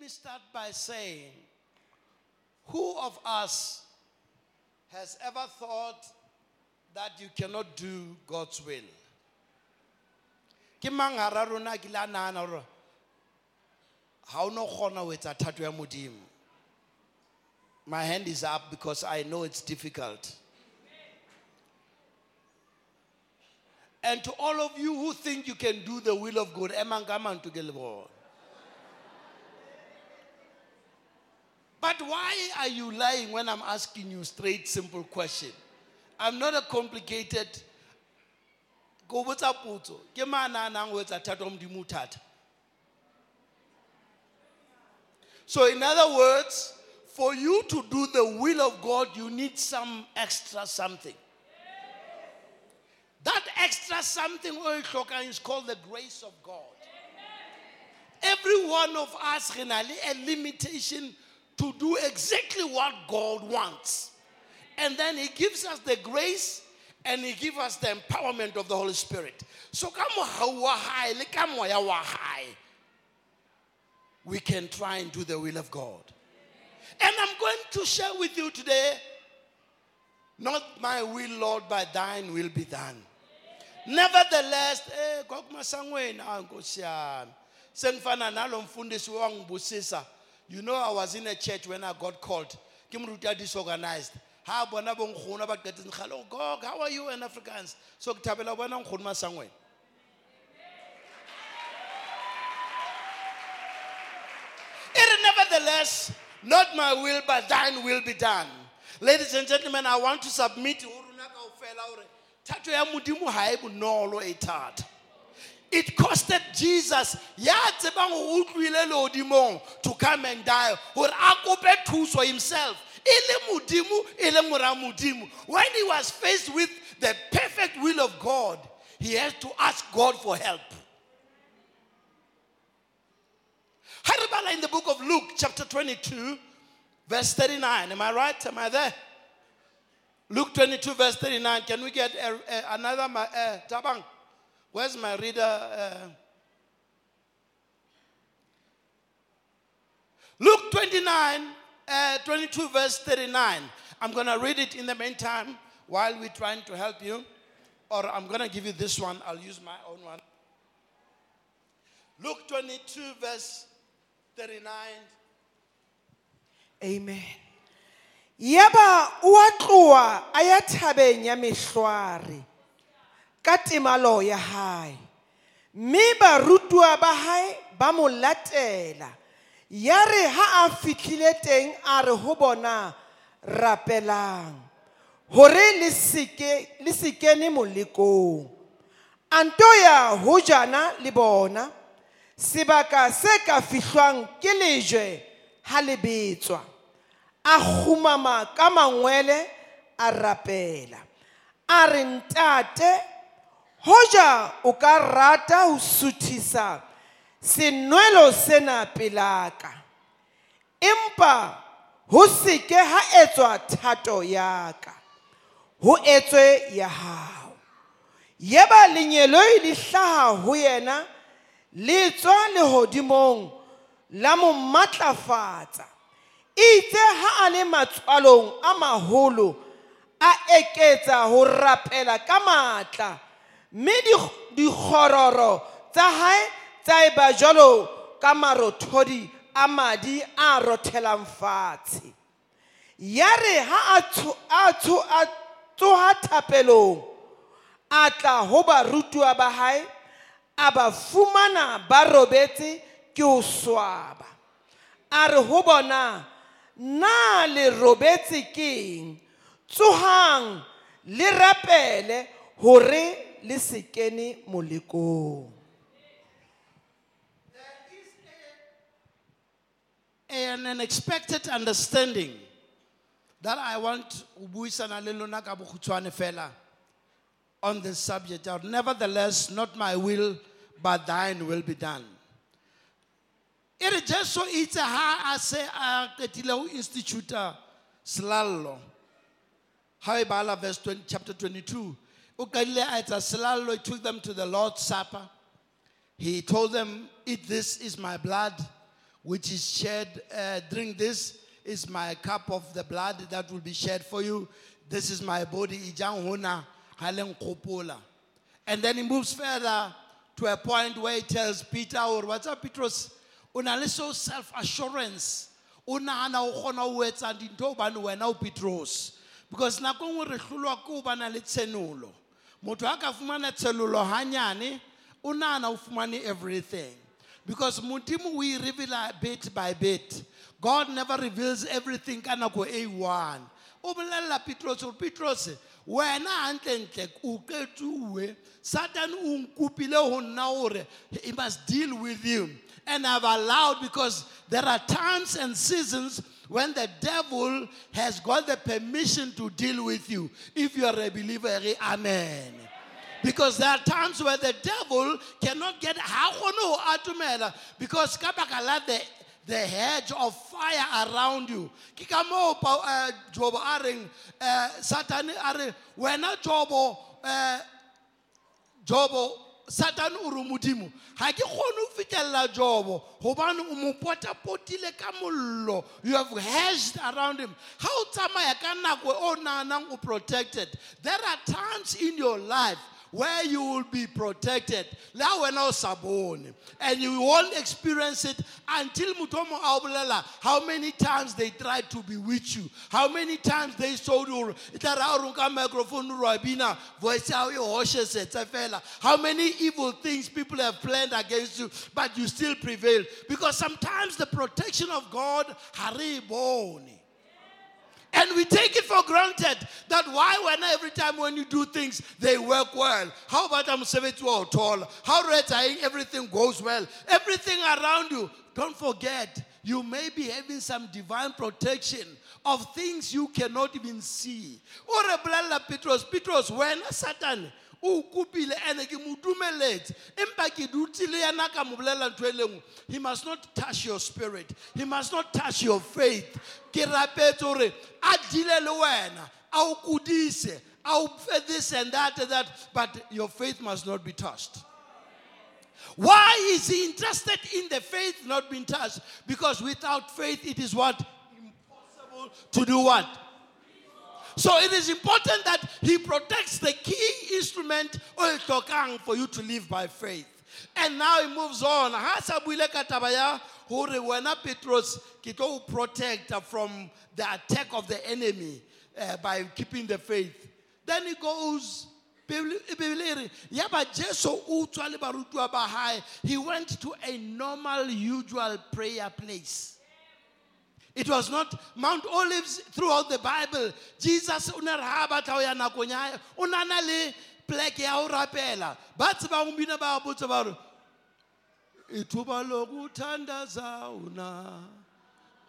me start by saying who of us has ever thought that you cannot do God's will? My hand is up because I know it's difficult. And to all of you who think you can do the will of God, bona. But why are you lying when I'm asking you straight, simple question? I'm not a complicated. Go what's up, Puto? Ke mana nang what's a tatom dimutata. So, in other words, for you to do the will of God, you need some extra something. That extra something is called the grace of God. Every one of us a limitation to do exactly what God wants. And then He gives us the grace and He gives us the empowerment of the Holy Spirit. So. We can try and do the will of God. And I'm going to share with you today not my will, Lord, but thine will be done. Nevertheless, eh wangibusisa. You know I was in a church when I got called. Ke disorganized. God, how are you in Africans? So ke thabela bona nkgono masangweni. It nevertheless, not my will, but thine will be done. Ladies and gentlemen, I want to submit. It costed Jesus to come and die hore a himself. E le modimo, e le mora modimo. When he was faced with the perfect will of God, he had to ask God for help. Haribala in the book of Luke, chapter 22, verse 39. Am I right? Am I there? Luke 22, verse 39. Can we get a, a, another uh, tabang? Where's my reader? Uh, Luke 29, uh, 22, verse 39. I'm going to read it in the meantime while we're trying to help you. Or I'm going to give you this one. I'll use my own one. Luke 22, verse 39. Amen. Yaba tloa a ya mehlware ka temalo ya hae. Mme barutwa ba hae ba mo latela. Ya re ha a fitlhile teng a re ho bona rapelang hore le seke le sekene molekong. A nto ya ho jana le bona sebaka se ka fihlwang ke lejwe ha le betswa a kgumama ka mangwele a rapela a re ntate hoja o ka rata ho suthisa senwelo sena pelaka empa ho se ke ha etswa thato ya ka. Ho etswe ya hao. Yeba lenyeloi le hlaha ho yena le tswa lehodimong la mo matlafatsa. Itse ha a le matswalong a maholo a eketsa ho rapela ka matla. Mme dikgororo tsa hae tsa eba jwalo ka marothodi a madi a rothelang fatshe. Ya re ha a tsoha thapelong a tla ho barutuwa ba hae a ba fumana ba robetse ke ho swaba. A re ho bona na le robetse keng? Tsohang le rapele hore le molekong an unexpected understanding that I want fela on this subject. Nevertheless, not my will, but thine will be done. e re jesu itse ha a se a qetile ho instituta selallo bala verse 20, chapter 22 o qadile a he took them to the lord's supper he told them eat this is my blood which is shed. Uh, drink this is my cup of the blood that will be shed for you. This is my body. And then he moves further to a point where he tells Peter, or what's up, Petros? Una le self assurance. Una na o kgona ho etsa dintho hobane wena Petros. Because nako e nngwe re hlolwa ke ho bana le tshenolo. Motho a ka fumana tshenolo hanyane, o o fumane everything. Because Modimo we reveal bit by bit. God never reveals everything ka nako e one. O bolella Petros hore Petros wena hantlentle o qetsuwe Satan o nkupile ho nna hore he must deal with you. And I've allowed because there are times and seasons when the devil has got the permission to deal with you. If you are a believer, eh, amen. Because there are times where the devil cannot get because the the hedge of fire around you. Ke Job a Satan a Jobo uh, Jobo Satan o re modimo. Ga ke kgone ho fitlhelela jobo gobane o mo potapotile ka mollo. You have hedged around him. Ga o tsamaya ka nako o naanang o protected there are times in your life where you will be protected. Le ha wena o sa bone and you won't experience it until motho o mongwe a o bolela how many times they tried to bewitch you? How many times they told you microphone re voice ya hao e hošesetse fela how many evil things people have planned against you but you still prevail? Because sometimes the protection of god ha re bone and we take it for granted that why when every time when you do things they work well. How about I'm 72 or tall? How red I everything goes well. Everything around you. Don't forget, you may be having some divine protection of things you cannot even see. Or a Petros, Petros, when Satan o kopile ene ke mo dumeletse empa ke dutse le yena ka mo bolela ntho e he must not touch your spirit. He must not touch your faith. Ke rapetse gore a dile le wena a o kodise a o fe this and that and that but your faith must not be touched. Why is he interested in the faith not being touched? Because without faith it is what? Impossible to do what so it is important that he protects the key instrument for you to live by faith. And now he moves on. Ha sa buile ka Petros protect from the attack of the enemy uh, by keeping the faith. Then he goes he went to a normal usual prayer place it was not Mount Olives throughout the Bible. Jesus o ne re ha batla ho ya nakong ya o na na le pleke ya ho rapela. Ba tsebang bina ba botsa ba re ithuba lokuthandaza una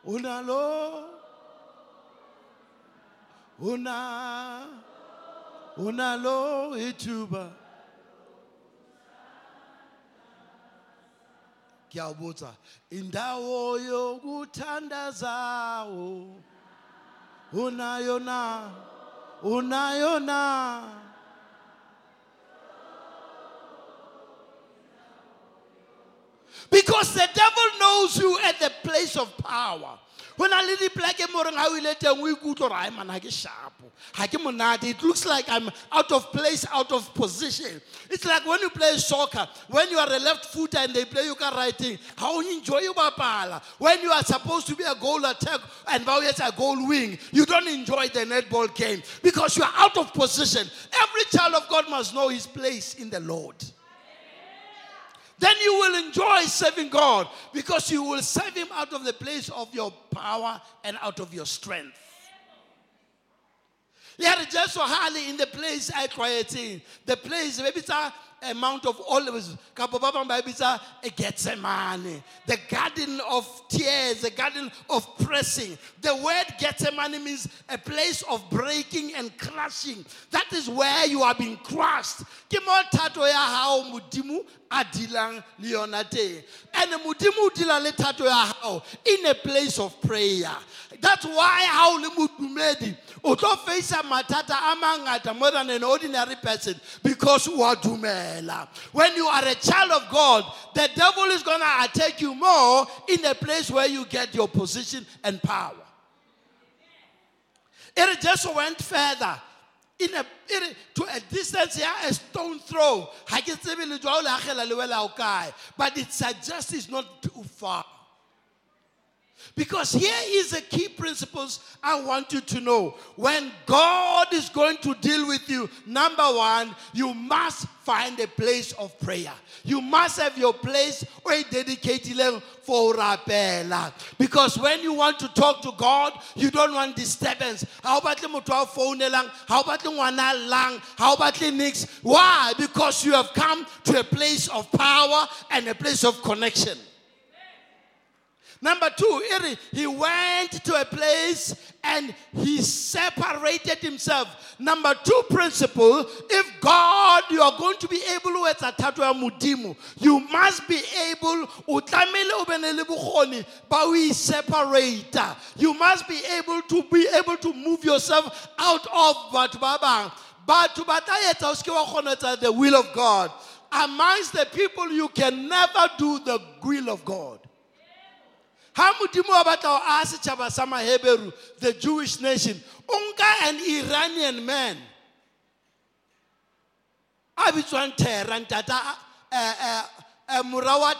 unalo una unalo ithuba indawo yokuthandazawo unayo na? Unayo na? Because the devil knows you at the place of power. When I leave pleke mo reng ha o ile teng o ikutlwa gore ai man ha ke sharpo ha ke monate. It looks like I'm out of place out of position. It's like when you play soccer when you are a left footer and they play you ka right thing ha o enjoy o bapala. When you are supposed to be a goal attack and ba o a goal wing you don't enjoy the netball game because you are out of position. Every child of God must know his place in the Lord then you will enjoy serving God because you will serve Him out of the place of your power and out of your strength. Yeah, just so highly in the place I created, the place maybe a, Mount of Olives, Gethsemane, the garden of tears, the garden of pressing. The word Gethsemane means a place of breaking and crushing. That is where you are being crushed. Ke mo ya hao Modimo a dilang le yona teng. And Modimo ya hao in a place of prayer. That's why how le modumedi o tlo face a mangata more than an ordinary person because o a dumela. When you are a child of God, the devil is going to attack you more in a place where you get your position and power. It just went further. In a, it, to a distance here, a stone throw. But it suggests it's not too far. Because here is the key principles I want you to know. When God is going to deal with you, number one, you must find a place of prayer. You must have your place where dedicated for rapela. Because when you want to talk to God, you don't want disturbance. How about the phone How about the one lang? How about the next? Why? Because you have come to a place of power and a place of connection. Number two, he went to a place and he separated himself. Number two principle, if God, you are going to be able to mudimu, you must be able, but we separate. You must be able to be able to move yourself out of Batubaba. But to the will of God. Amongst the people, you can never do the will of God ha modimo wa batla go a setšhaba the jewish nation o nka an iranian man. A bitswang tera ntata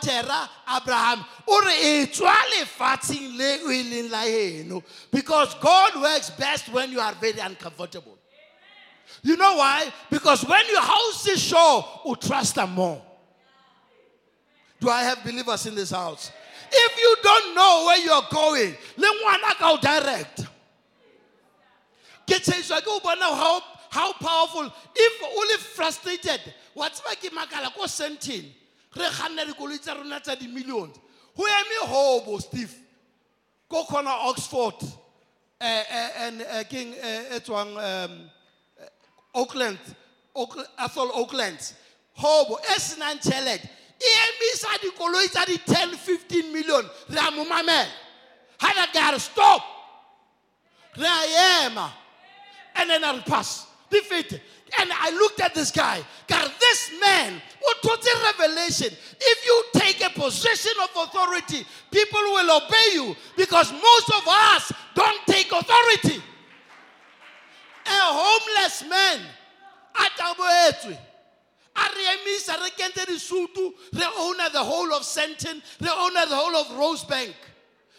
tera abraham o re e le because god works best when you are very uncomfortable. You know why? Because when your house is sure you trust them more. Do i have believers in this house if you don't know where you're going, le ngwana ka direct. Ke tsheiswa ke o bona how how powerful. If only frustrated wa tseba ke makala ko Sandton re kganna dikoloi tsa rona tsa di-millions. Go eme hobo steve. Ko kgona oxford uh, uh, and uh, king e tswang um, oakland athol oakland. Hobo e senang tšhelete e emisa dikoloi tsa di-10 15 million re a mo mamela ga na ke a re stop? Re a ema and then re pass. Di and I looked at this guy. God, this man, what a revelation. If you take a position of authority, people will obey you because most of us don't take authority. A homeless man, a re emisa re owner the whole of Sandton re owner the whole of rosebank.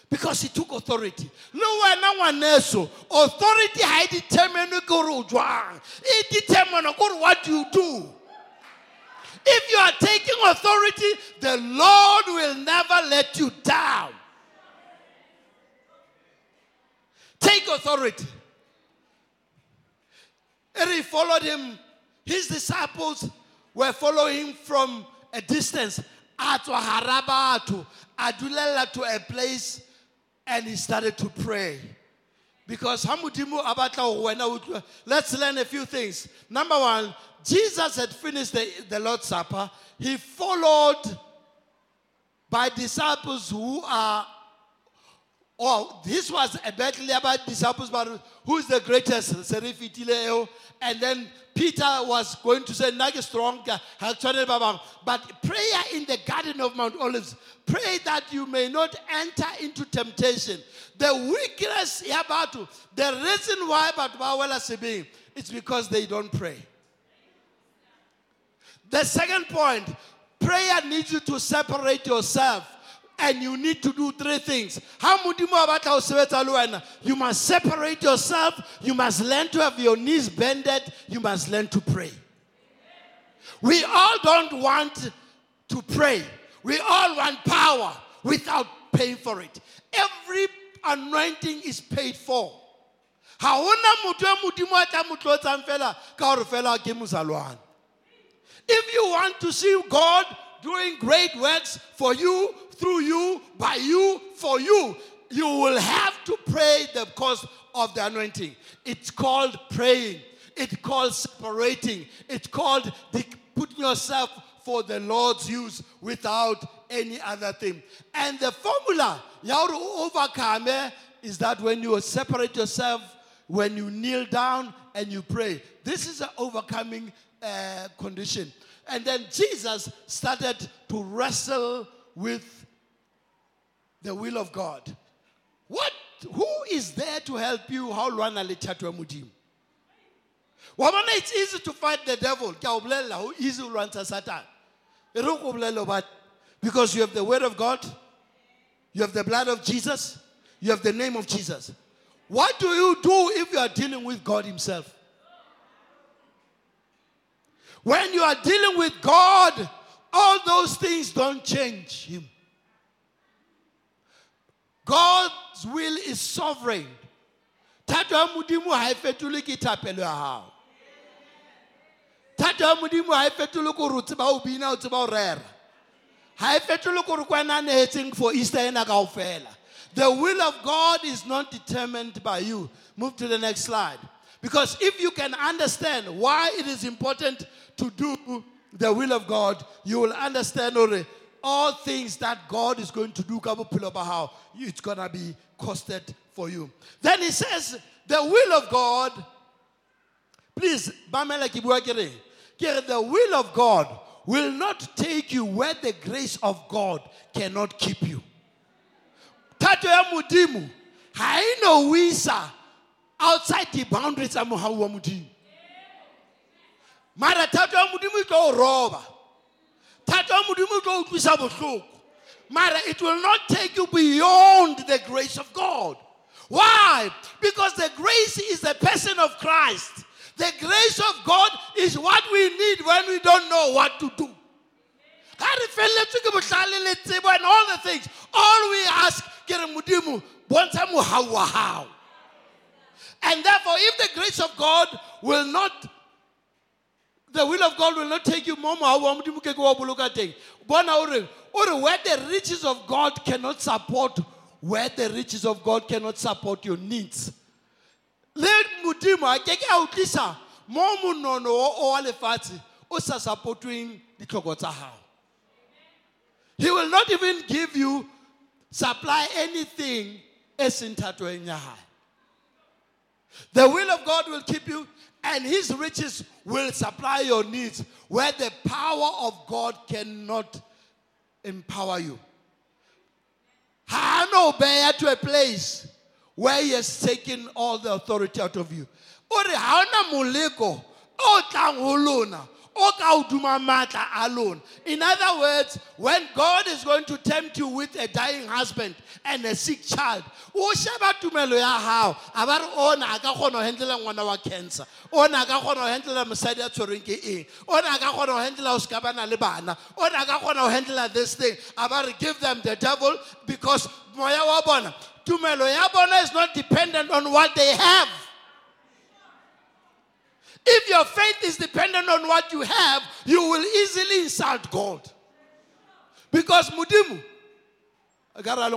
Because he took authority. Le wena ngwaneso authority e determine gore o what you do? If you are taking authority the lord will never let you down. Take authority. And he followed him his disciples were following from a distance. Atwa harabatu, adulela to a place and he started to pray. Because hamudimu abatla let's learn a few things. Number one, Jesus had finished the, the Lord's Supper. He followed by disciples who are Oh, this was a battle about disciples, but who's the greatest? And then Peter was going to say, Nage strong, but prayer in the Garden of Mount Olives, pray that you may not enter into temptation. The weakness, the reason why Sibi, it's because they don't pray. The second point, prayer needs you to separate yourself and you need to do three things. You must separate yourself. You must learn to have your knees bended. You must learn to pray. We all don't want to pray. We all want power without paying for it. Every anointing is paid for. If you want to see God doing great works for you, through you, by you, for you. You will have to pray the cause of the anointing. It's called praying. It's called separating. It's called putting yourself for the Lord's use without any other thing. And the formula, you overcome, is that when you separate yourself, when you kneel down and you pray. This is an overcoming uh, condition. And then Jesus started to wrestle with the will of God. What who is there to help you? How long le thato ya modimo? Wa bona it's easy to fight the devil. Easy Satan. Hoba- Because you have the word of God, you have the blood of Jesus, you have the name of Jesus. What do you do if you are dealing with God Himself? When you are dealing with God, all those things don't change Him. God's will is sovereign. Thato ya modimo ha e fetolwe ke thapelo ya hao. Thato ya modimo ha e fetolwe ke hore o tseba ho bina o tseba ho rera. Ha e fetolwe ke hore ke wena a nehetseng for Easter ena kaofela. The will of God is not determined by you. Move to the next slide. Because if you can understand why it is important to do the will of God, you will understand already all things that God is going to do. It's going to be costed for you. Then he says, the will of God Please? The will of God will not take you where the grace of God cannot keep you. Tato ya modimo ha e no outside the boundaries tsa mohau wa modimo. Mara thato ya modimo e it will not take you beyond the grace of God. Why? Because the grace is the person of Christ. The grace of God is what we need when we don't know what to do. And all the things. All we ask. And therefore, if the grace of God will not the will of God will not take you more mohau wa modimo ke ke wa boloka teng. Bona o re o re where the riches of God cannot support where the riches of God cannot support your needs. le modimo a ke ke a ah. o tlisa mo monono o oh, o oh, wa lefatshe o oh, sa support-weng he will not even give you supply anything e seng thatoeng ya the will of god will keep you and his riches will supply your needs where the power of god cannot empower you ha a no to a place where he has taken all the authority out of you. O re ha o lona o ka hoduma matla a lona. In other words, when God is going to tempt you with a dying husband and a sick child, o sheba tumelo ya hao, a ba re ona a ka kgona ngwana wa cancer. Ona a ka kgona ho handle mosadi a tshwerweng. Ona a ka kgona ho handle ho ska bana le bana. Ona a ka kgona handle this thing. A give them the devil because moya wa bona tumelo ya bona is not dependent on what they have. If your faith is dependent on what you have, you will easily insult God. Because mudimu, ekare a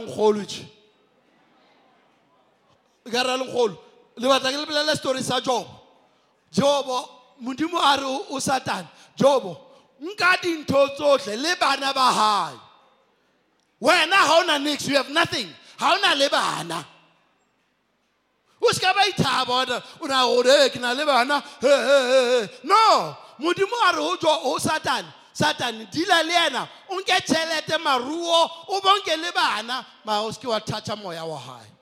le le. Le batla ke le bolele story sa Job. Job, modimo a re o- o Satan, Job, nka dintho tsohle le bana ba hae. Wena ha ona niks, you have nothing. Ha ona le bana. O ba ithaba o gore ke na le bana he, he, he, he." no modimo a re tswa ho satane satane dila le o nke tšhelete maruo o bonke le bana. Ma o seke wa moya wa gae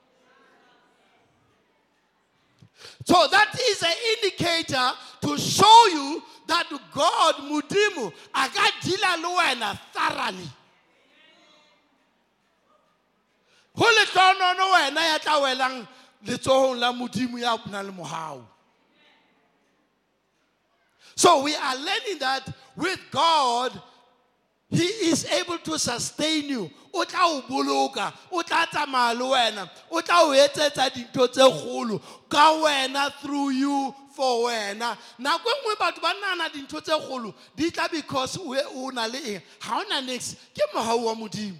so that is an indicator to show you that god mudimu a ka deala le wena thoroughly. Go letlonono wena ya welang letsogong la modimo ya na le mogau so we are learning that with god he is able to sustain you. O tla o boloka o tla tsamaya le wena o tla o etsetsa dintho tse kgolo ka wena through you for wena. Nako e nngwe batho ba nana dintho tse kgolo di tla because o na le eng? Ga o na next ke mogau wa modimo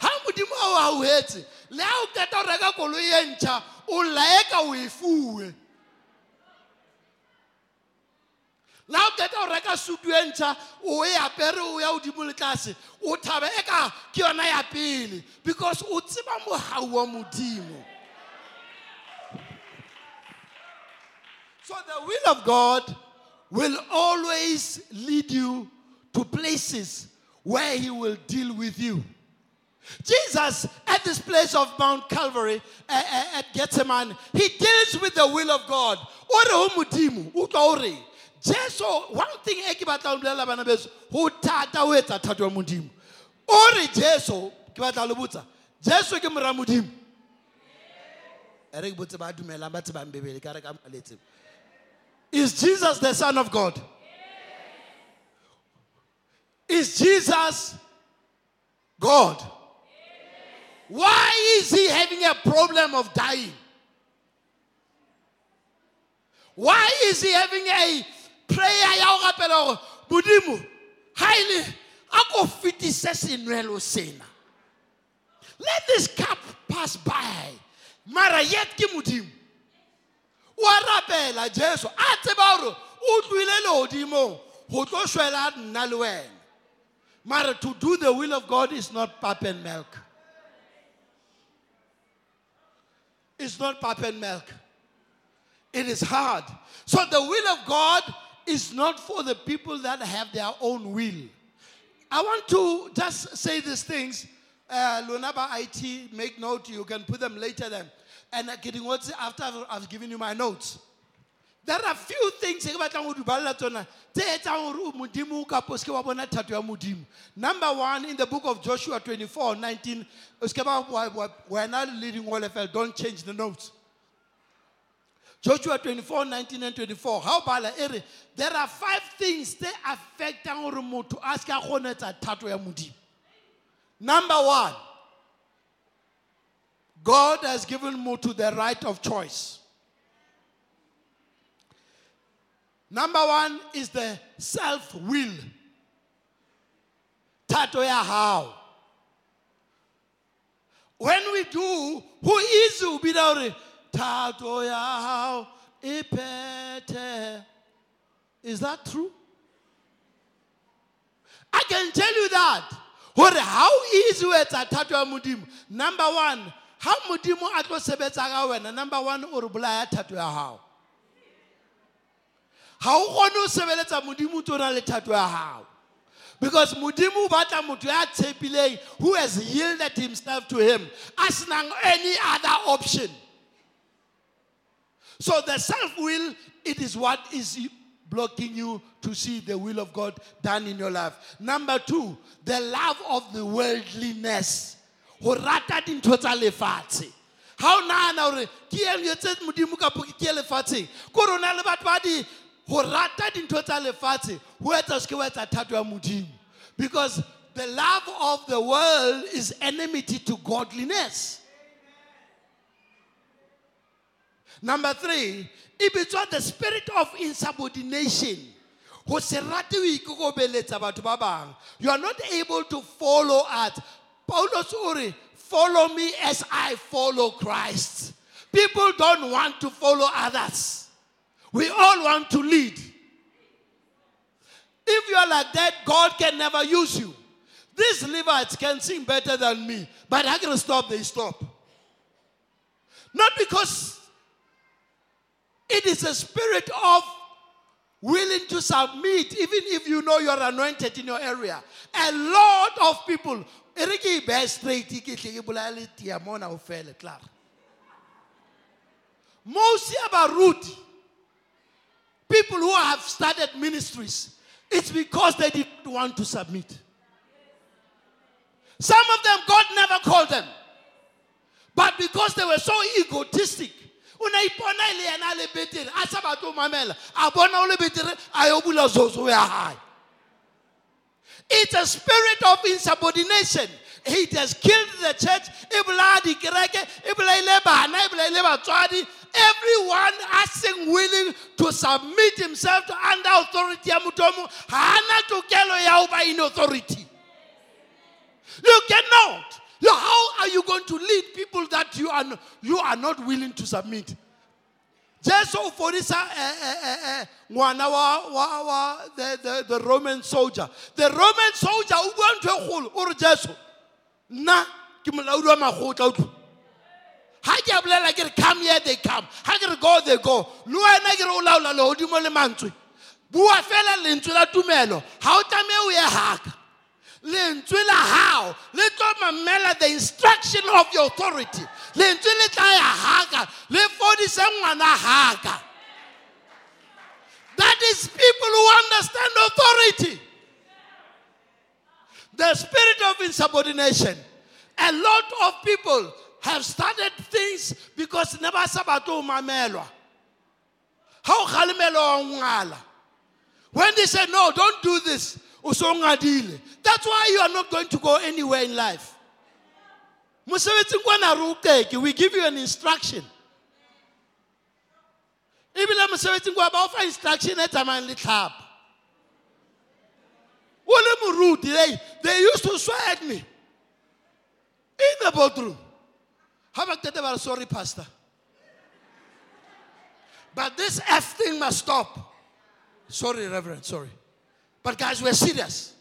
ha modimo a o aohetse le ha o qeta ho reka koloi e ntjha o laeka o e fuwe le ha o qeta ho reka sutu e ntjha o e apere o ya hodimo le tlase o thaba e ka ke yona ya pele because o tseba mogau wa modimo so the will of god will always lead you to places where he will deal with you. Jesus, at this place of Mount Calvary, uh, uh, at Gethsemane, he deals with the will of God. O re ho Modimo, o tla? Jesu, one thing e ke bana beso, ho thata ho etsa thato ya Modimo. O re Jesu, ke batla le botsa, Jesu ke mora Modimo. E ke botse ba dumelang ba tsebang Bebele, ka re ka maletse. Is Jesus the Son of God? Is Jesus God? Why is he having a problem of dying? Why is he having a prayer ya ho rapela hore modimo ha e le sena. Let this cup pass by. Mara yet ke modimo. Wa rapela jesu a tseba hore o tlohile lehodimong go tlo shwela nna le wena. Mara to do the will of god is not pap and milk it's not pap and milk. It is hard. So the will of god is not for the people that have their own will. I want to just say these things. Uh, Lunaba IT, make note, you can put them later then. And uh, after I've given you my notes. There are few things ke batlang ho di balla tsona tse etsang hore o modimo kapo o se wa bona thato ya modimo. Number one in the book of joshua 24 19 o se ke ba wena leading Wolefeld, don't change the notes. Joshua 24 19 and 24 ha o bala e re there are five things tse affectang hore motho a se ka kgona ho etsa thato ya modimo. Number one god has given motho the right of choice Number one is the self will. Tato ya hao. When we do, who is who be there? Tato ya hao ipete. Is that true? I can tell you that. Hore how easy it's a tato ya modimo. Number one, how modimo a tlo sebetsa ka wena. Number one, o re bolaya tato ya hao. Ha o kgone ho sebeletsa modimo o ntso o na le thato ya hao. Because modimo o batla motho ya tshepileng who has yielded himself to him a senang any other option. So the self-will it is what is blocking you to see the will of god done in your life. Number two the love of the worldliness. Ho rata dintho tsa lefatshe. Ha o nahana hore ke e etse modimo kapo ke e lefatsheng? Ko re o na le batho ba di go rata dintho tsa lefatshe ho etsa se ke wa etsa thato ya because the love of the world is enmity to godliness. Number three e bitswa the spirit of insubordination. Go se rate o ikokobeletsa you are not able to follow us paulos o follow me as i follow christ. People don't want to follow others we all want to lead. If you are like that, God can never use you. These Levites can sing better than me, but I can stop, they stop. Not because it is a spirit of willing to submit, even if you know you're anointed in your area. A lot of people, people who have started ministries, it's because they didn't want to submit. Some of them, God never called them. But because they were so egotistic, it's a spirit of insubordination. It has killed the church everyone asking willing to submit himself to under authority ya motho o mong ha ana tokelo ya ho ba in authority. You cannot. You- how are you going to lead people that you are, you are not willing to submit? Jesu o fodisa eh, eh, eh, ngwana wa, the, roman soldier. The roman soldier o bua ntho e kgolo o re jesu nna ke molaodi wa makgotla o ha ke a bolela ke re come here they come. Ha ke re go they go. Le wena ke re o laola lehodimo le mantswe. Bua fela lentswe la tumelo. Ha o tlameha o ye haka. Lentswe la hao le tlo mamela the instruction of your authority. Lentswe le tla ya haka le fodise ngwana haka. That is people who understand authority. The spirit of insubordination. A lot of people have started things because ne ba sa batle mamelwa when they say no don't do this o so that's why you are not going to go anywhere in life. Mosebetsing we give you an instruction. Ebile mosebetsing kwa ba instruction e tsamayang le tlhapa o they used to swear at me. In the boardroom how about that sorry pastor but this f thing must stop sorry reverend sorry but guys we're serious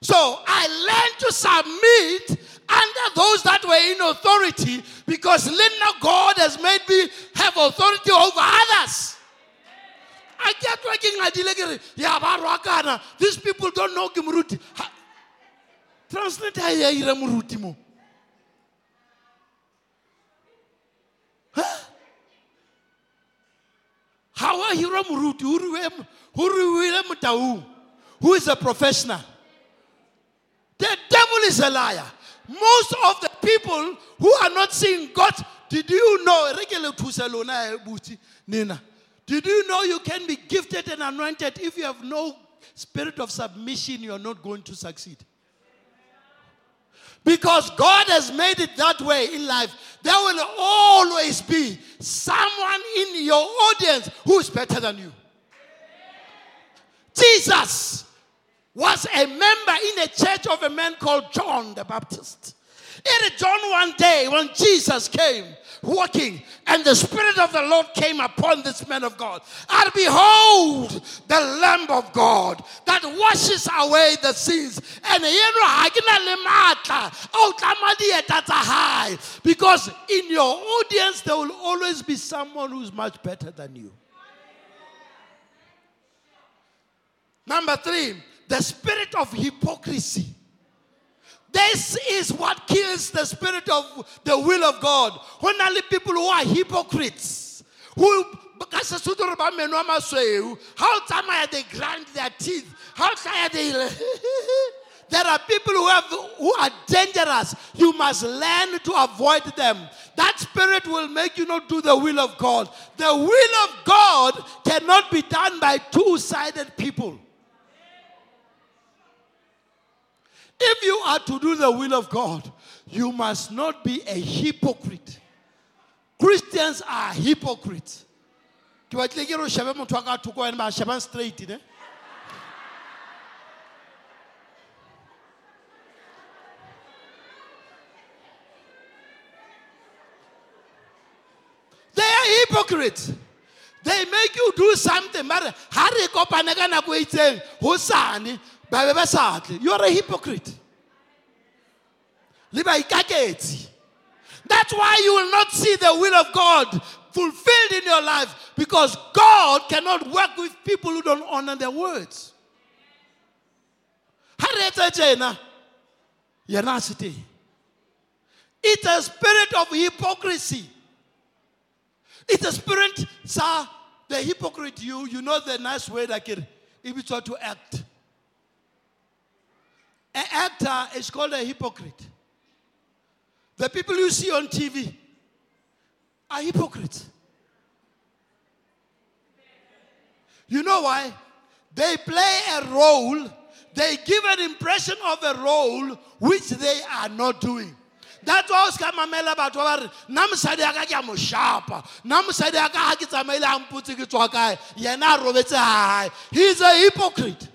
so I learned to submit under those that were in authority because Linda God has made me have authority over others. I kept working at the yeah. These people don't know Kimuruti. Translate Ira Muruti. How are? Who is a professional? The devil is a liar. Most of the people who are not seeing God, did you know? Nina, did you know you can be gifted and anointed if you have no spirit of submission? You are not going to succeed. Because God has made it that way in life. There will always be someone in your audience who is better than you. Jesus was a member in a church of a man called John the Baptist. In John one day when Jesus came walking and the Spirit of the Lord came upon this man of God. And behold, the Lamb of God that washes away the sins. And because in your audience there will always be someone who's much better than you. Number three, the spirit of hypocrisy. This is what kills the spirit of the will of God. Only people who are hypocrites, who ka sesotho re they grind their teeth? How o they there are people who, have, who are dangerous. You must learn to avoid them. That spirit will make you not do the will of god. The will of god cannot be done by two-sided people If you are to do the will of God, you must not be a hypocrite. Christians are hypocrites. straight they are hypocrites they make you do something sane you're a hypocrite. That's why you will not see the will of god fulfilled in your life because god cannot work with people who don't honor their words. It's a spirit of hypocrisy. It's a spirit sir the hypocrite you you know the nice word if it's to act an actor is called a hypocrite. The people you see on TV are hypocrites. You know why? They play a role, they give an impression of a role which they are not doing. That's why o se ka mamela batho ba a yena a robetse gae he a hypocrite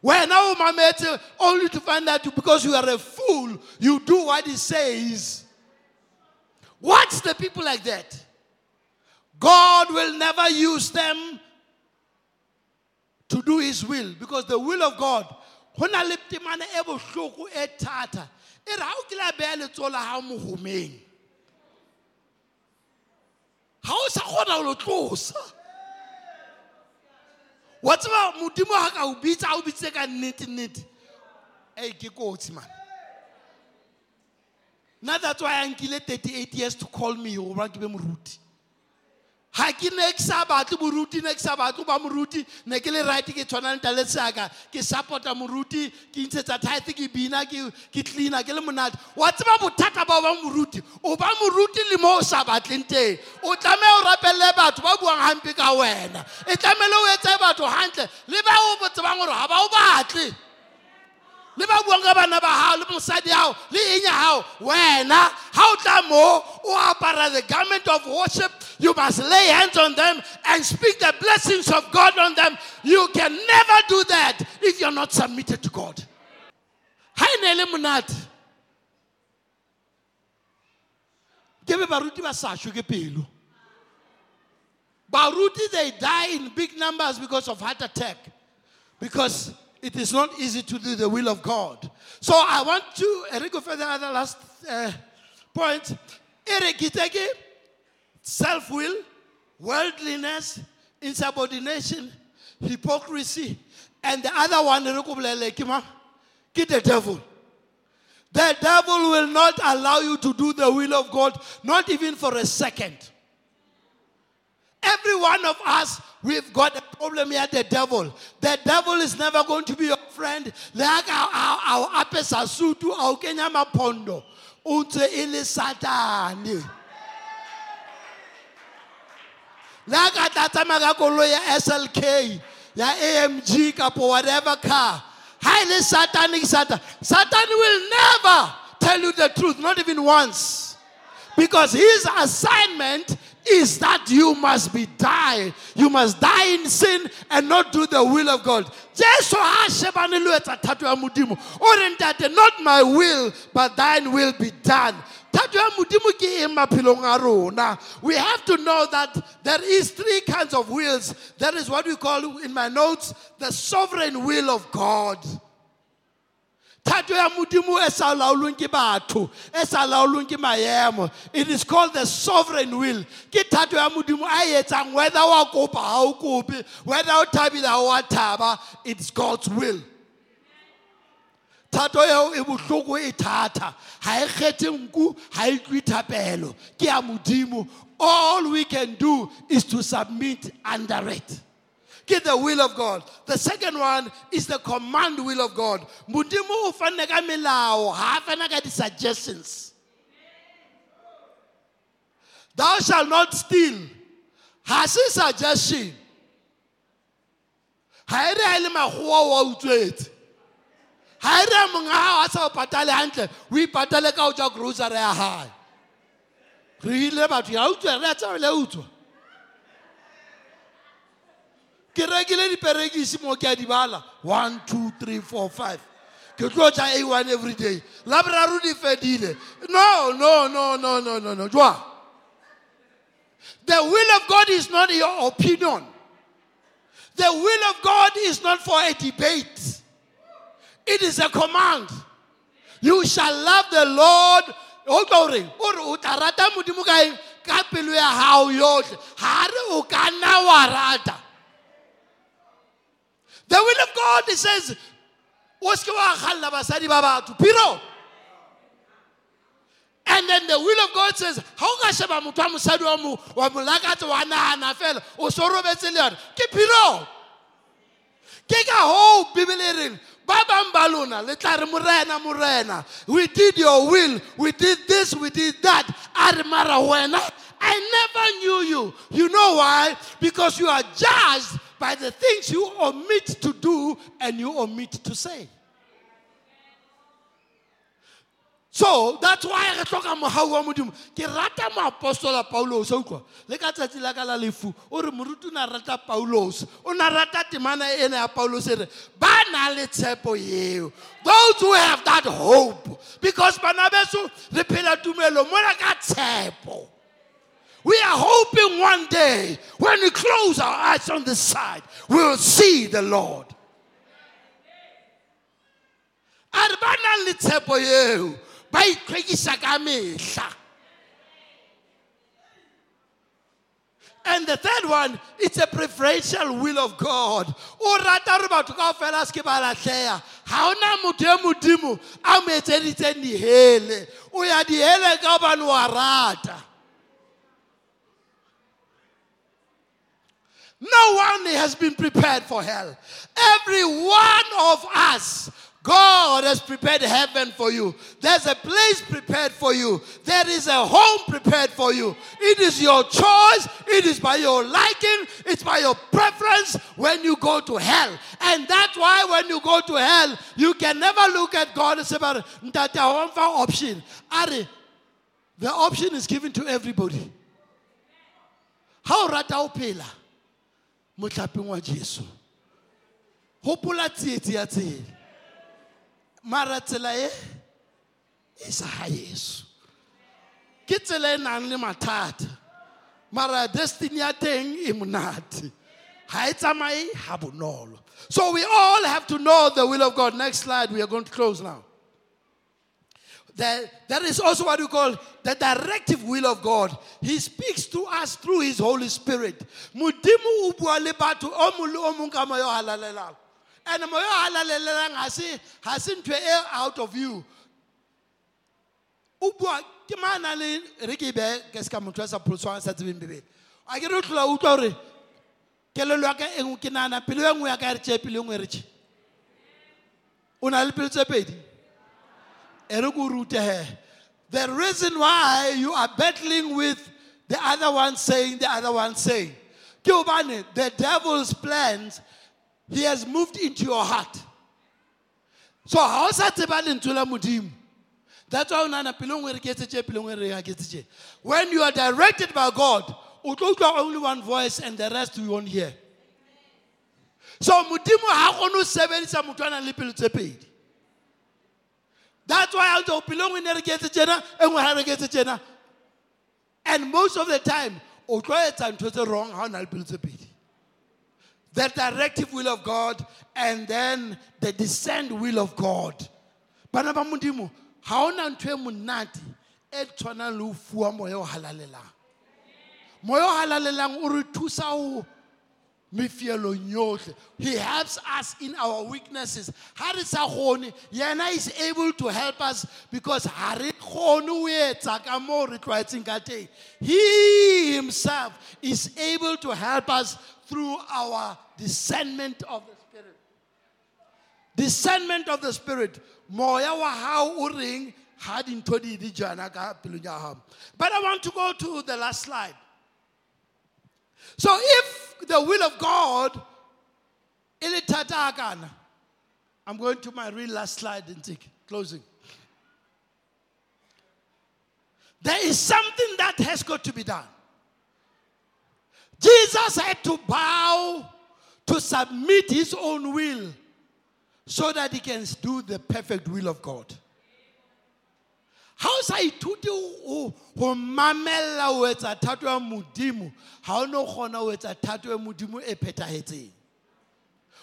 when now mamete only to find out because you are a fool, you do what he says. Watch the people like that. God will never use them to do his will because the will of God go na le temane e bohloko e thata e re ha o kile a beya letsoho la hao mohomeng ga o sa kgona tlosa wa tseba modimo ga ka o bitsa a o bitsitse ka nnete nnete ei ke kotsi man. Nna that's why a nkile 38 years to call me goba ke be moruti. Ga ke ne ke sa batle moruti ne ke sa batle ba moruti ne ke le right ke tshwana le tale seaka ke support-a moruti ke ntshetsa tithe ke bina ke cleaner ke le monate. Wa tseba bothata ba o ba moruti? O ba moruti le mo o sa batleng teng. O tlameya o rapelele batho ba buang hampe ka wena. E tlamehile o etse batho hantle le ba o tsebang gore ga ba o batle le ba buang ka bana ba hao le mosadi hao le eng ya hao? Wena ha o tla mo o apara the garment of worship. You must lay hands on them and speak the blessings of god on them. You can never do that if you're not submitted to god. Ha e ne le monate. Ke be baruti ba sa shwe ke pelo. Baruti they die in big numbers because of heart attack. Because it is not easy to do the will of God. So I want to go for the other last uh, point. Erekiteke, self-will, worldliness, insubordination, hypocrisy, and the other one, kima, the devil. The devil will not allow you to do the will of God, not even for a second. Every one of us, we've got a problem here, the devil. The devil is never going to be your friend. Like our, our, our apes asutu, our Kenya mapondo. Unte ile satani. Like a tatamaga kolo ya SLK, ya AMG kapo whatever car. Highly satanic Satan. Satan will never tell you the truth, not even once. Because his assignment is that you must be die. You must die in sin and not do the will of God. Jesu not my will but thine will be done. Thato. We have to know that there is three kinds of wills. That is what we call in my notes the sovereign will of God. Thato ya modimo e sa laolweng ke batho e sa laolweng ke maemo. It is called the sovereign will. Ke thato ya modimo a etsang whether wa kopa ga o kope whether o thabile ga o a thaba it's god's will. Thato eo e bohloko e thata ga e kgethe nku ga e ya modimo. All we can do is to submit under it Get the will of God. The second one is the command will of God. Modimo o fanne ka melao, ha fana ka di-suggestions. Thou shalt not steal. Ha se suggestion. Ha e re ha e le wa utswetse. Ha e re ha monga hao a sa o patale o ka ho ja grocery ya hae. Re ya a. ke rekile diperekisi mo ke a di bala. One two three four five. Ke tlo ja a one every day. Laboraro di fedile. No no no no no no no. Jwa? The will of god is not your opinion. The will of god is not for a debate. It is a command. You shall love the lord. O tlo reng? O re o tla rata ya gago yotlhe ga re o the will of God it says o se ke wa basadi ba batho piro and then the will of God says ha o ka sheba motho wa mosadi wa mo wa mo lakatse wa nagana fela? O se o robetse le yone. Ke piro ke ka ba bang ba we did your will we did this we did that. A re mara wena i never knew you. You know why? Because you are judged by the things you omit to do and you omit to say. So that's why re tlhoka mogau wa modimo. Ke rata moapostola paulos utlwa? Le ka tsatsi la ka la lefu o re moruti o ne rata paulos o ne rata temana ena ya paulos e ba na those who have that hope because bana beso re phela tumelo mona ka tshepo we are hoping one day when we close our eyes on this side, we will see the Lord. And the third one, it's a preferential will of God. No one has been prepared for hell. Every one of us, God has prepared heaven for you. There's a place prepared for you. There is a home prepared for you. It is your choice. It is by your liking. It's by your preference when you go to hell. And that's why when you go to hell, you can never look at God and say, "But "Ntate, I want option. Are, the option is given to everybody. How rata o motlhapeng wa jesu. Gopola tsietsi ya tsela. Mara tsela e e sa ga yesu. Ke tsela e nang mara destiny ya teng e so we all have to know the will of god. Next slide we are going to close now there, there is also what we call the directive will of God. He speaks to us through His Holy Spirit. Halalelang. And moya o halalelang ha se e out of you. Bua ke mana le re ke be ke se ka motho sa sa tsebeng. A ke re utlwa hore ke e nngwe ya ka re nngwe re. O na le pedi? The reason why you are battling with the other one saying, the other one saying, the devil's plans, he has moved into your heart. So how modimo. That's why o when you are directed by god o tlo only one voice and the rest you won't hear. So modimo ha kgone ho sebedisa motho that's why I don't belong in the Jenna and we get Jenna. And most of the time, o tlo etsa ntho tse wrong ha o na le pelo the directive will of god and then the descent will of god. Bana ba modimo ha ona ntho e monate e tshwanang le ho fuwa moya o o o mefielong yohle. He helps us in our weaknesses. Ha re sa kgone yena is able to help us because ha re kgone ho etsa ka moo re tlwaetseng ka teng. He himself is able to help us through our discernment of the spirit. Discernment of the spirit. Moya wa hao o reng ha dintho di di jana ka pelong ya hao. But i want to go to the last slide. So if the will of God. I'm going to my real last slide in closing. There is something that has got to be done. Jesus had to bow to submit his own will so that he can do the perfect will of God. Ha o sa ithute go mamella o etsa thato ya modimo ga o ne o kgona ho etsa thato ya modimo e phethagetseng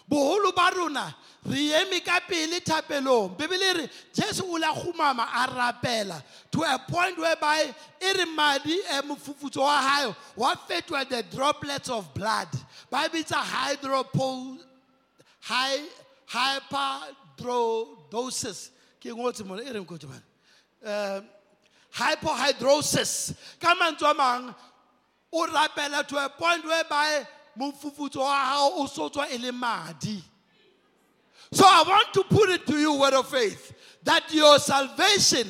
boholo ba rona re eme ka pele thapelong. Bebele re jesu o la khumama a rapela. To a point whereby e re madi e mofufutso wa hae wa fetwa the droplets of blood. Ba bitsa hydropo hy- hyperdrosis ke ngotse mona e reng kotse bana uh, hypohidrosis. Ka mantswe a mang o rapela to a point whereby mofufutso wa hao o sotswa e le so i want to put it to you word of faith that your salvation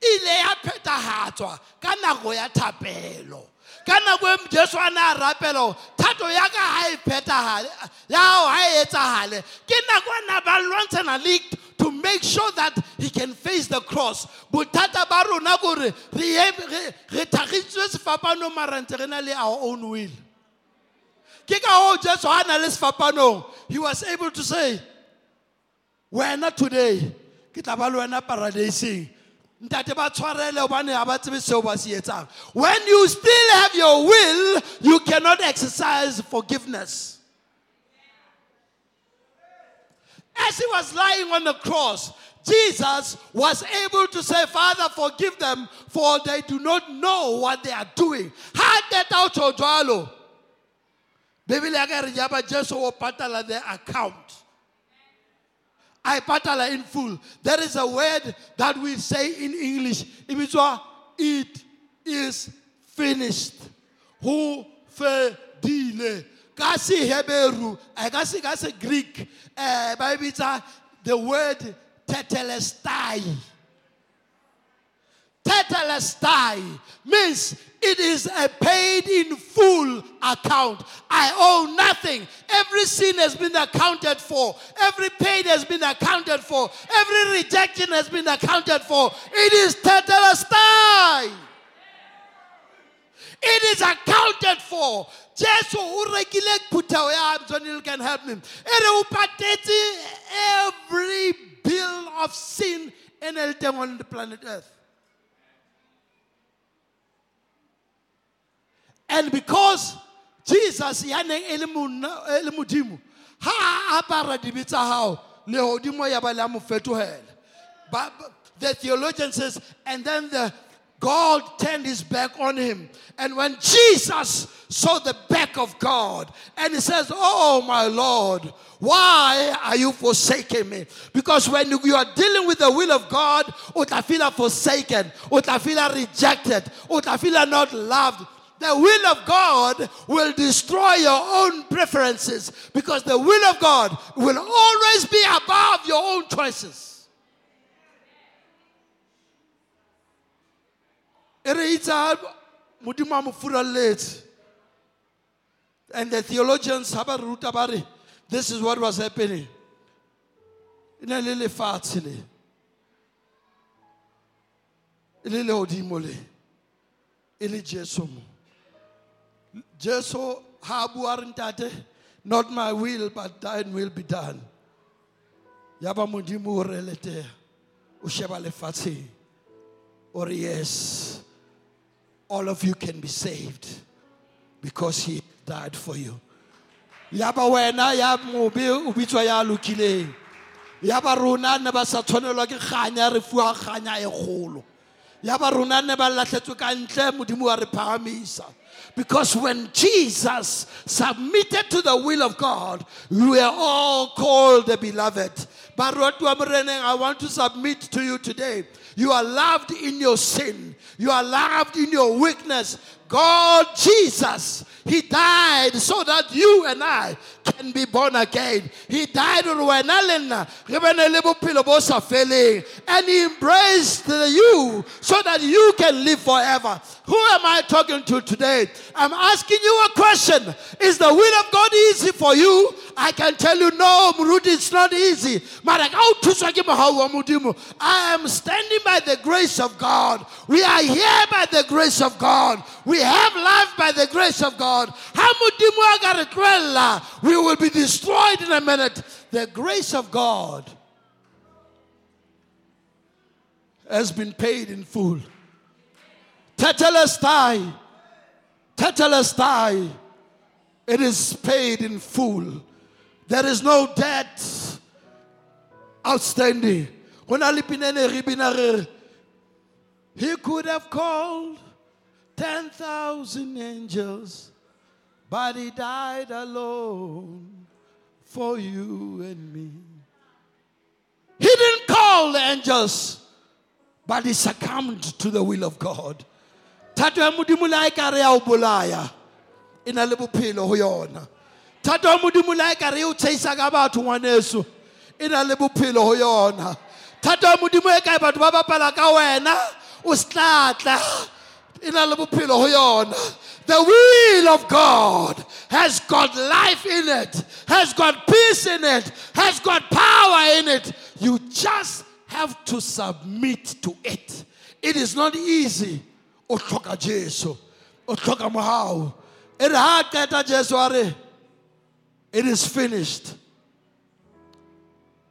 ile ya phethahatswa ka nako ya thapelo. Ka nako e jesu a ne a rapela gore thato ya ka ga e phethagale ya gago ga e etsagale ke nako a na ba lwantshana le to make sure that he can face the cross. Bothata ba rona kore re re- thagitswe sefapanong mara re na le our own will. Ke ka goo jesu ga a na le sefapanong he was able to say wena today ke tla ba le wena paradiseng ntate ba tshwarele gobane ga ba tsebe seo ba se etsang. When you still have your will you cannot exercise forgiveness as he was lying on the cross jesus was able to say father forgive them for they do not know what they are doing ha qeta ho tjho jwalo bebele ya ka re jesu o patala the account I patala in full. There is a word that we say in English. It is finished. Who fedile. Kasi Hebrew, eh, I kasi kasi Greek. Eh, Bible the word tetelestai. Tetelestai means it is a paid in full account. I owe nothing. Every sin has been accounted for. Every pain has been accounted for. Every rejection has been accounted for. It is tetelestai. It is accounted for. Jesu o rekile phutao ya Johnny can help me. Ere o patetse every bill of sin and everything on the planet Earth. And because Jesus ya neng e le e ha a apara dibe tsa hao lehodimo ya ba le a mo fetohela. The theologian says, and then the God turned his back on him. And when Jesus saw the back of God, and he says, Oh, my Lord, why are you forsaking me? Because when you are dealing with the will of God, utafila forsaken, utafila rejected, utafila not loved. The will of God will destroy your own preferences because the will of God will always be above your own choices. E re itsa modimo and the theologians ha ruta ba this is what was happening. E ne le lefatshe le. E le lehodimo le. E le jesu mo. Jesu not my will but thine will be done. Yaba modimo o releteha o sheba lefatsheng. O yes all of you can be saved because he died for you. Yaba wena ya mobe o bitswa ya lokileng. Yaba rona ne ba sa tshwanelwa ke kganya re fuwa kganya e kgolo. Yaba rona ne ba latlhetswe ka ntle modimo wa re phahamisa. Because when Jesus submitted to the will of God, we are all called the beloved. Moreneng, I want to submit to you today. You are loved in your sin. You are loved in your weakness. God, Jesus, He died so that you and I can be born again. He died on and He embraced you so that you can live forever. Who am I talking to today? I'm asking you a question. Is the will of God easy for you? I can tell you, no, Muruti, it's not easy. I am standing by the grace of God. We are here by the grace of God. We have life by the grace of God. We will be destroyed in a minute. The grace of God has been paid in full. Tetelestai. Tetelestai. It is paid in full. There is no debt outstanding. When he could have called 10,000 angels, but he died alone for you and me. He didn't call the angels, but he succumbed to the will of God. Thato ya modimo le ha e ka re ya o bolaya e na le bophelo ho yona. Thato ya modimo le ha e ka re e o tshehisa ka na bophelo. The will of God has got life in it, has got peace in it, has got power in it. You just have to submit to it. It is not easy. O Jesu. O re, it is finished.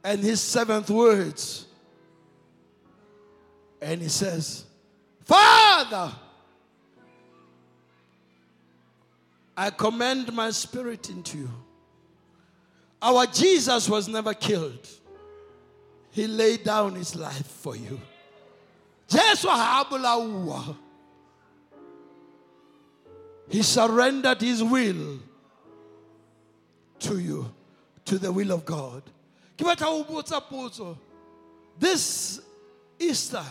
And his seventh words. And he says, Father, I commend my spirit into you. Our Jesus was never killed. He laid down his life for you. He surrendered his will to you, to the will of God. This Easter,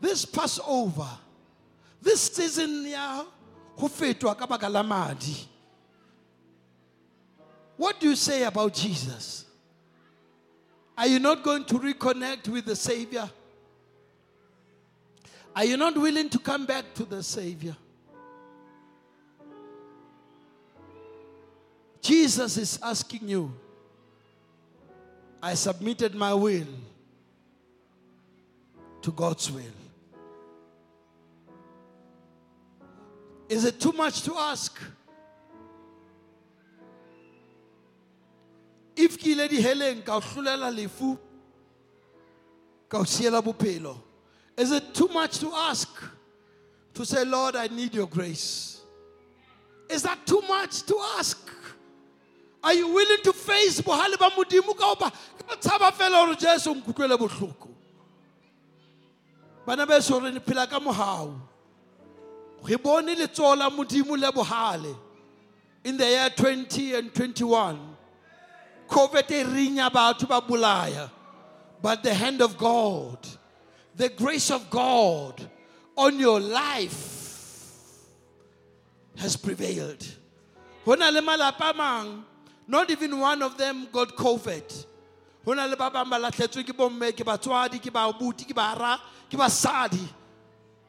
this Passover, this season ya ho fetwa ka baka. What do you say about Jesus? Are you not going to reconnect with the Savior? Are you not willing to come back to the Savior? Jesus is asking you, I submitted my will to God's will. Is it too much to ask? If ke ile diheleng ka lefu ka siela bophelo, is it too much to ask to say, Lord, I need your grace? Is that too much to ask? Are you willing to face bohale ba modimo ka hoba ka tshaba fela hore Jesu nkutlwele bohloko? Bana beso re phela ka mohau. Re bone letsoho la modimo le bohale in the year 20 and 21. COVID e rinya batho ba. But the hand of God, the grace of God on your life has prevailed. Not even one of them got COVID. Ho na le ba bang ba lahlehetswe ke bomme, ke batswadi.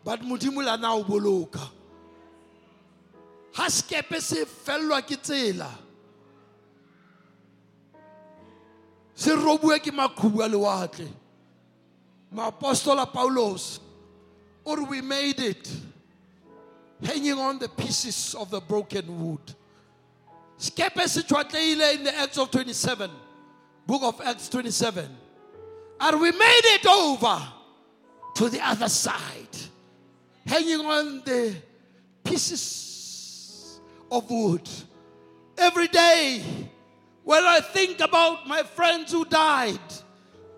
But modimo le ana o boloka. Ha sekepe se fellwa ke tsela. Se robuwe ke maqhubu a lewatle. Maapostola Paulos, or we made it hanging on the pieces of the broken wood. Skepe se tshwatlehile in the Acts of 27, book of Acts 27. And we made it over to the other side, hanging on the pieces of wood. Every day, when I think about my friends who died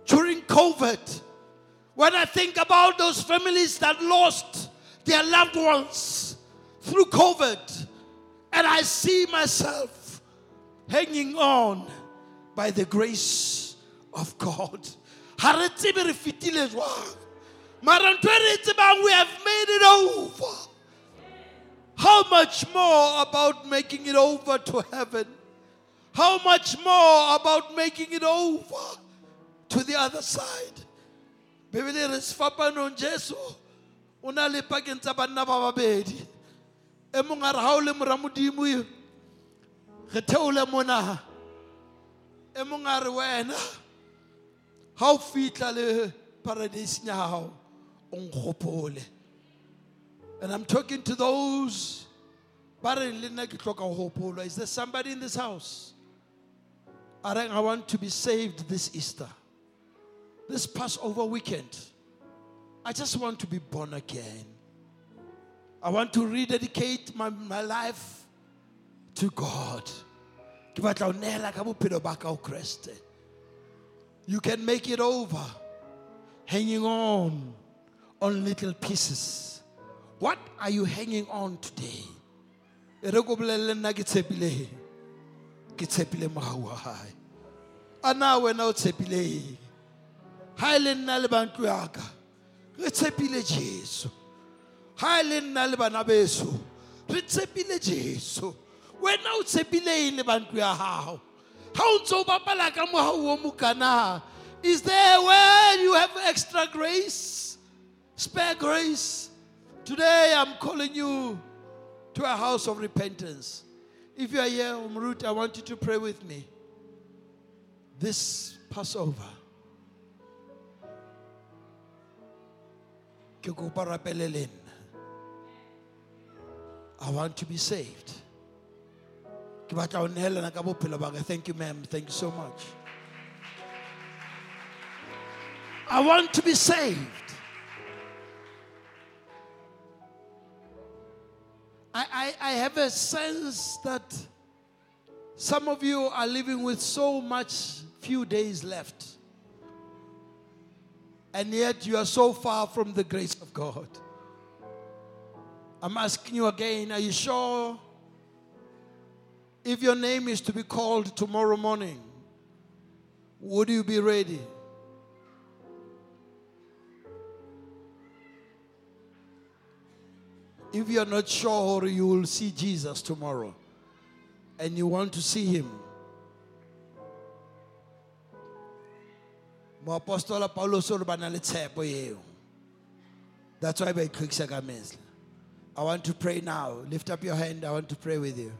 during COVID, when I think about those families that lost their loved ones through COVID, and I see myself hanging on by the grace of God. Re jwang. E tsebang, we have made it over. How much more about making it over to heaven? How much more about making it over to the other side? Bebele re sefapanong Jesu o na le pakeng tsa banna ba babedi. E mong a re ha o le mora modimo re theole mona. E mong a re wena fitla le paradise hao. And I'm talking to those. Is there somebody in this house? I want to be saved this Easter. This Passover weekend. I just want to be born again. I want to rededicate my, my life to God. You can make it over hanging on on little pieces. What are you hanging on today? Re ko bolelle nna ke tshepile ke tshepile. A na wena o tshepile eng? Ha e le nna le bantu ya ka re tshepile Jesu. Ha e le nna le bana beso re tshepile Jesu. Wena o is there where you have extra grace? Spare grace? Today I'm calling you to a house of repentance. If you are here, Umrut, I want you to pray with me. This Passover. I want to be saved. Thank you, ma'am. Thank you so much. I want to be saved. I, I, I have a sense that some of you are living with so much few days left. And yet you are so far from the grace of God. I'm asking you again, are you sure If your name is to be called tomorrow morning, would you be ready? If you're not sure you will see Jesus tomorrow and you want to see him, ba. That's why by quick sakamesla. I want to pray now. Lift up your hand. I want to pray with you.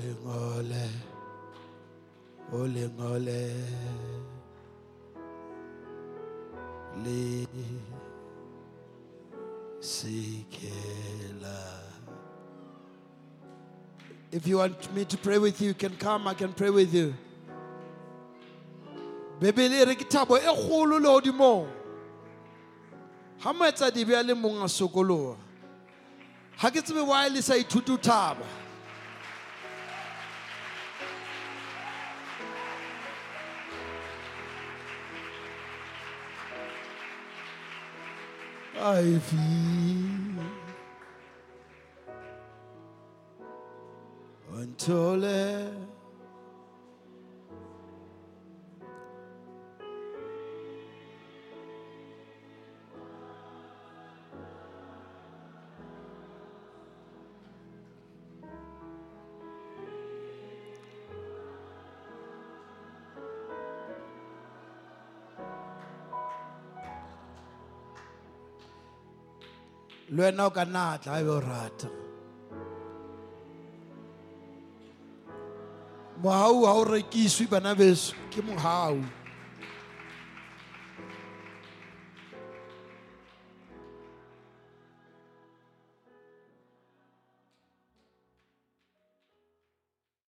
Ole ngole. Ole ngole. Le sikela. If you want me to pray with you, you can come. I can pray with you. Bebele re ke thabo e kgolo lehodimong. Ha moetsadibe a le mong a sokoloha. Ha ke tsebe le sa ithute thaba. I feel until le wena o ka natla ga ebe o rata. Mohau ga o rekiswe bana beso ke mohau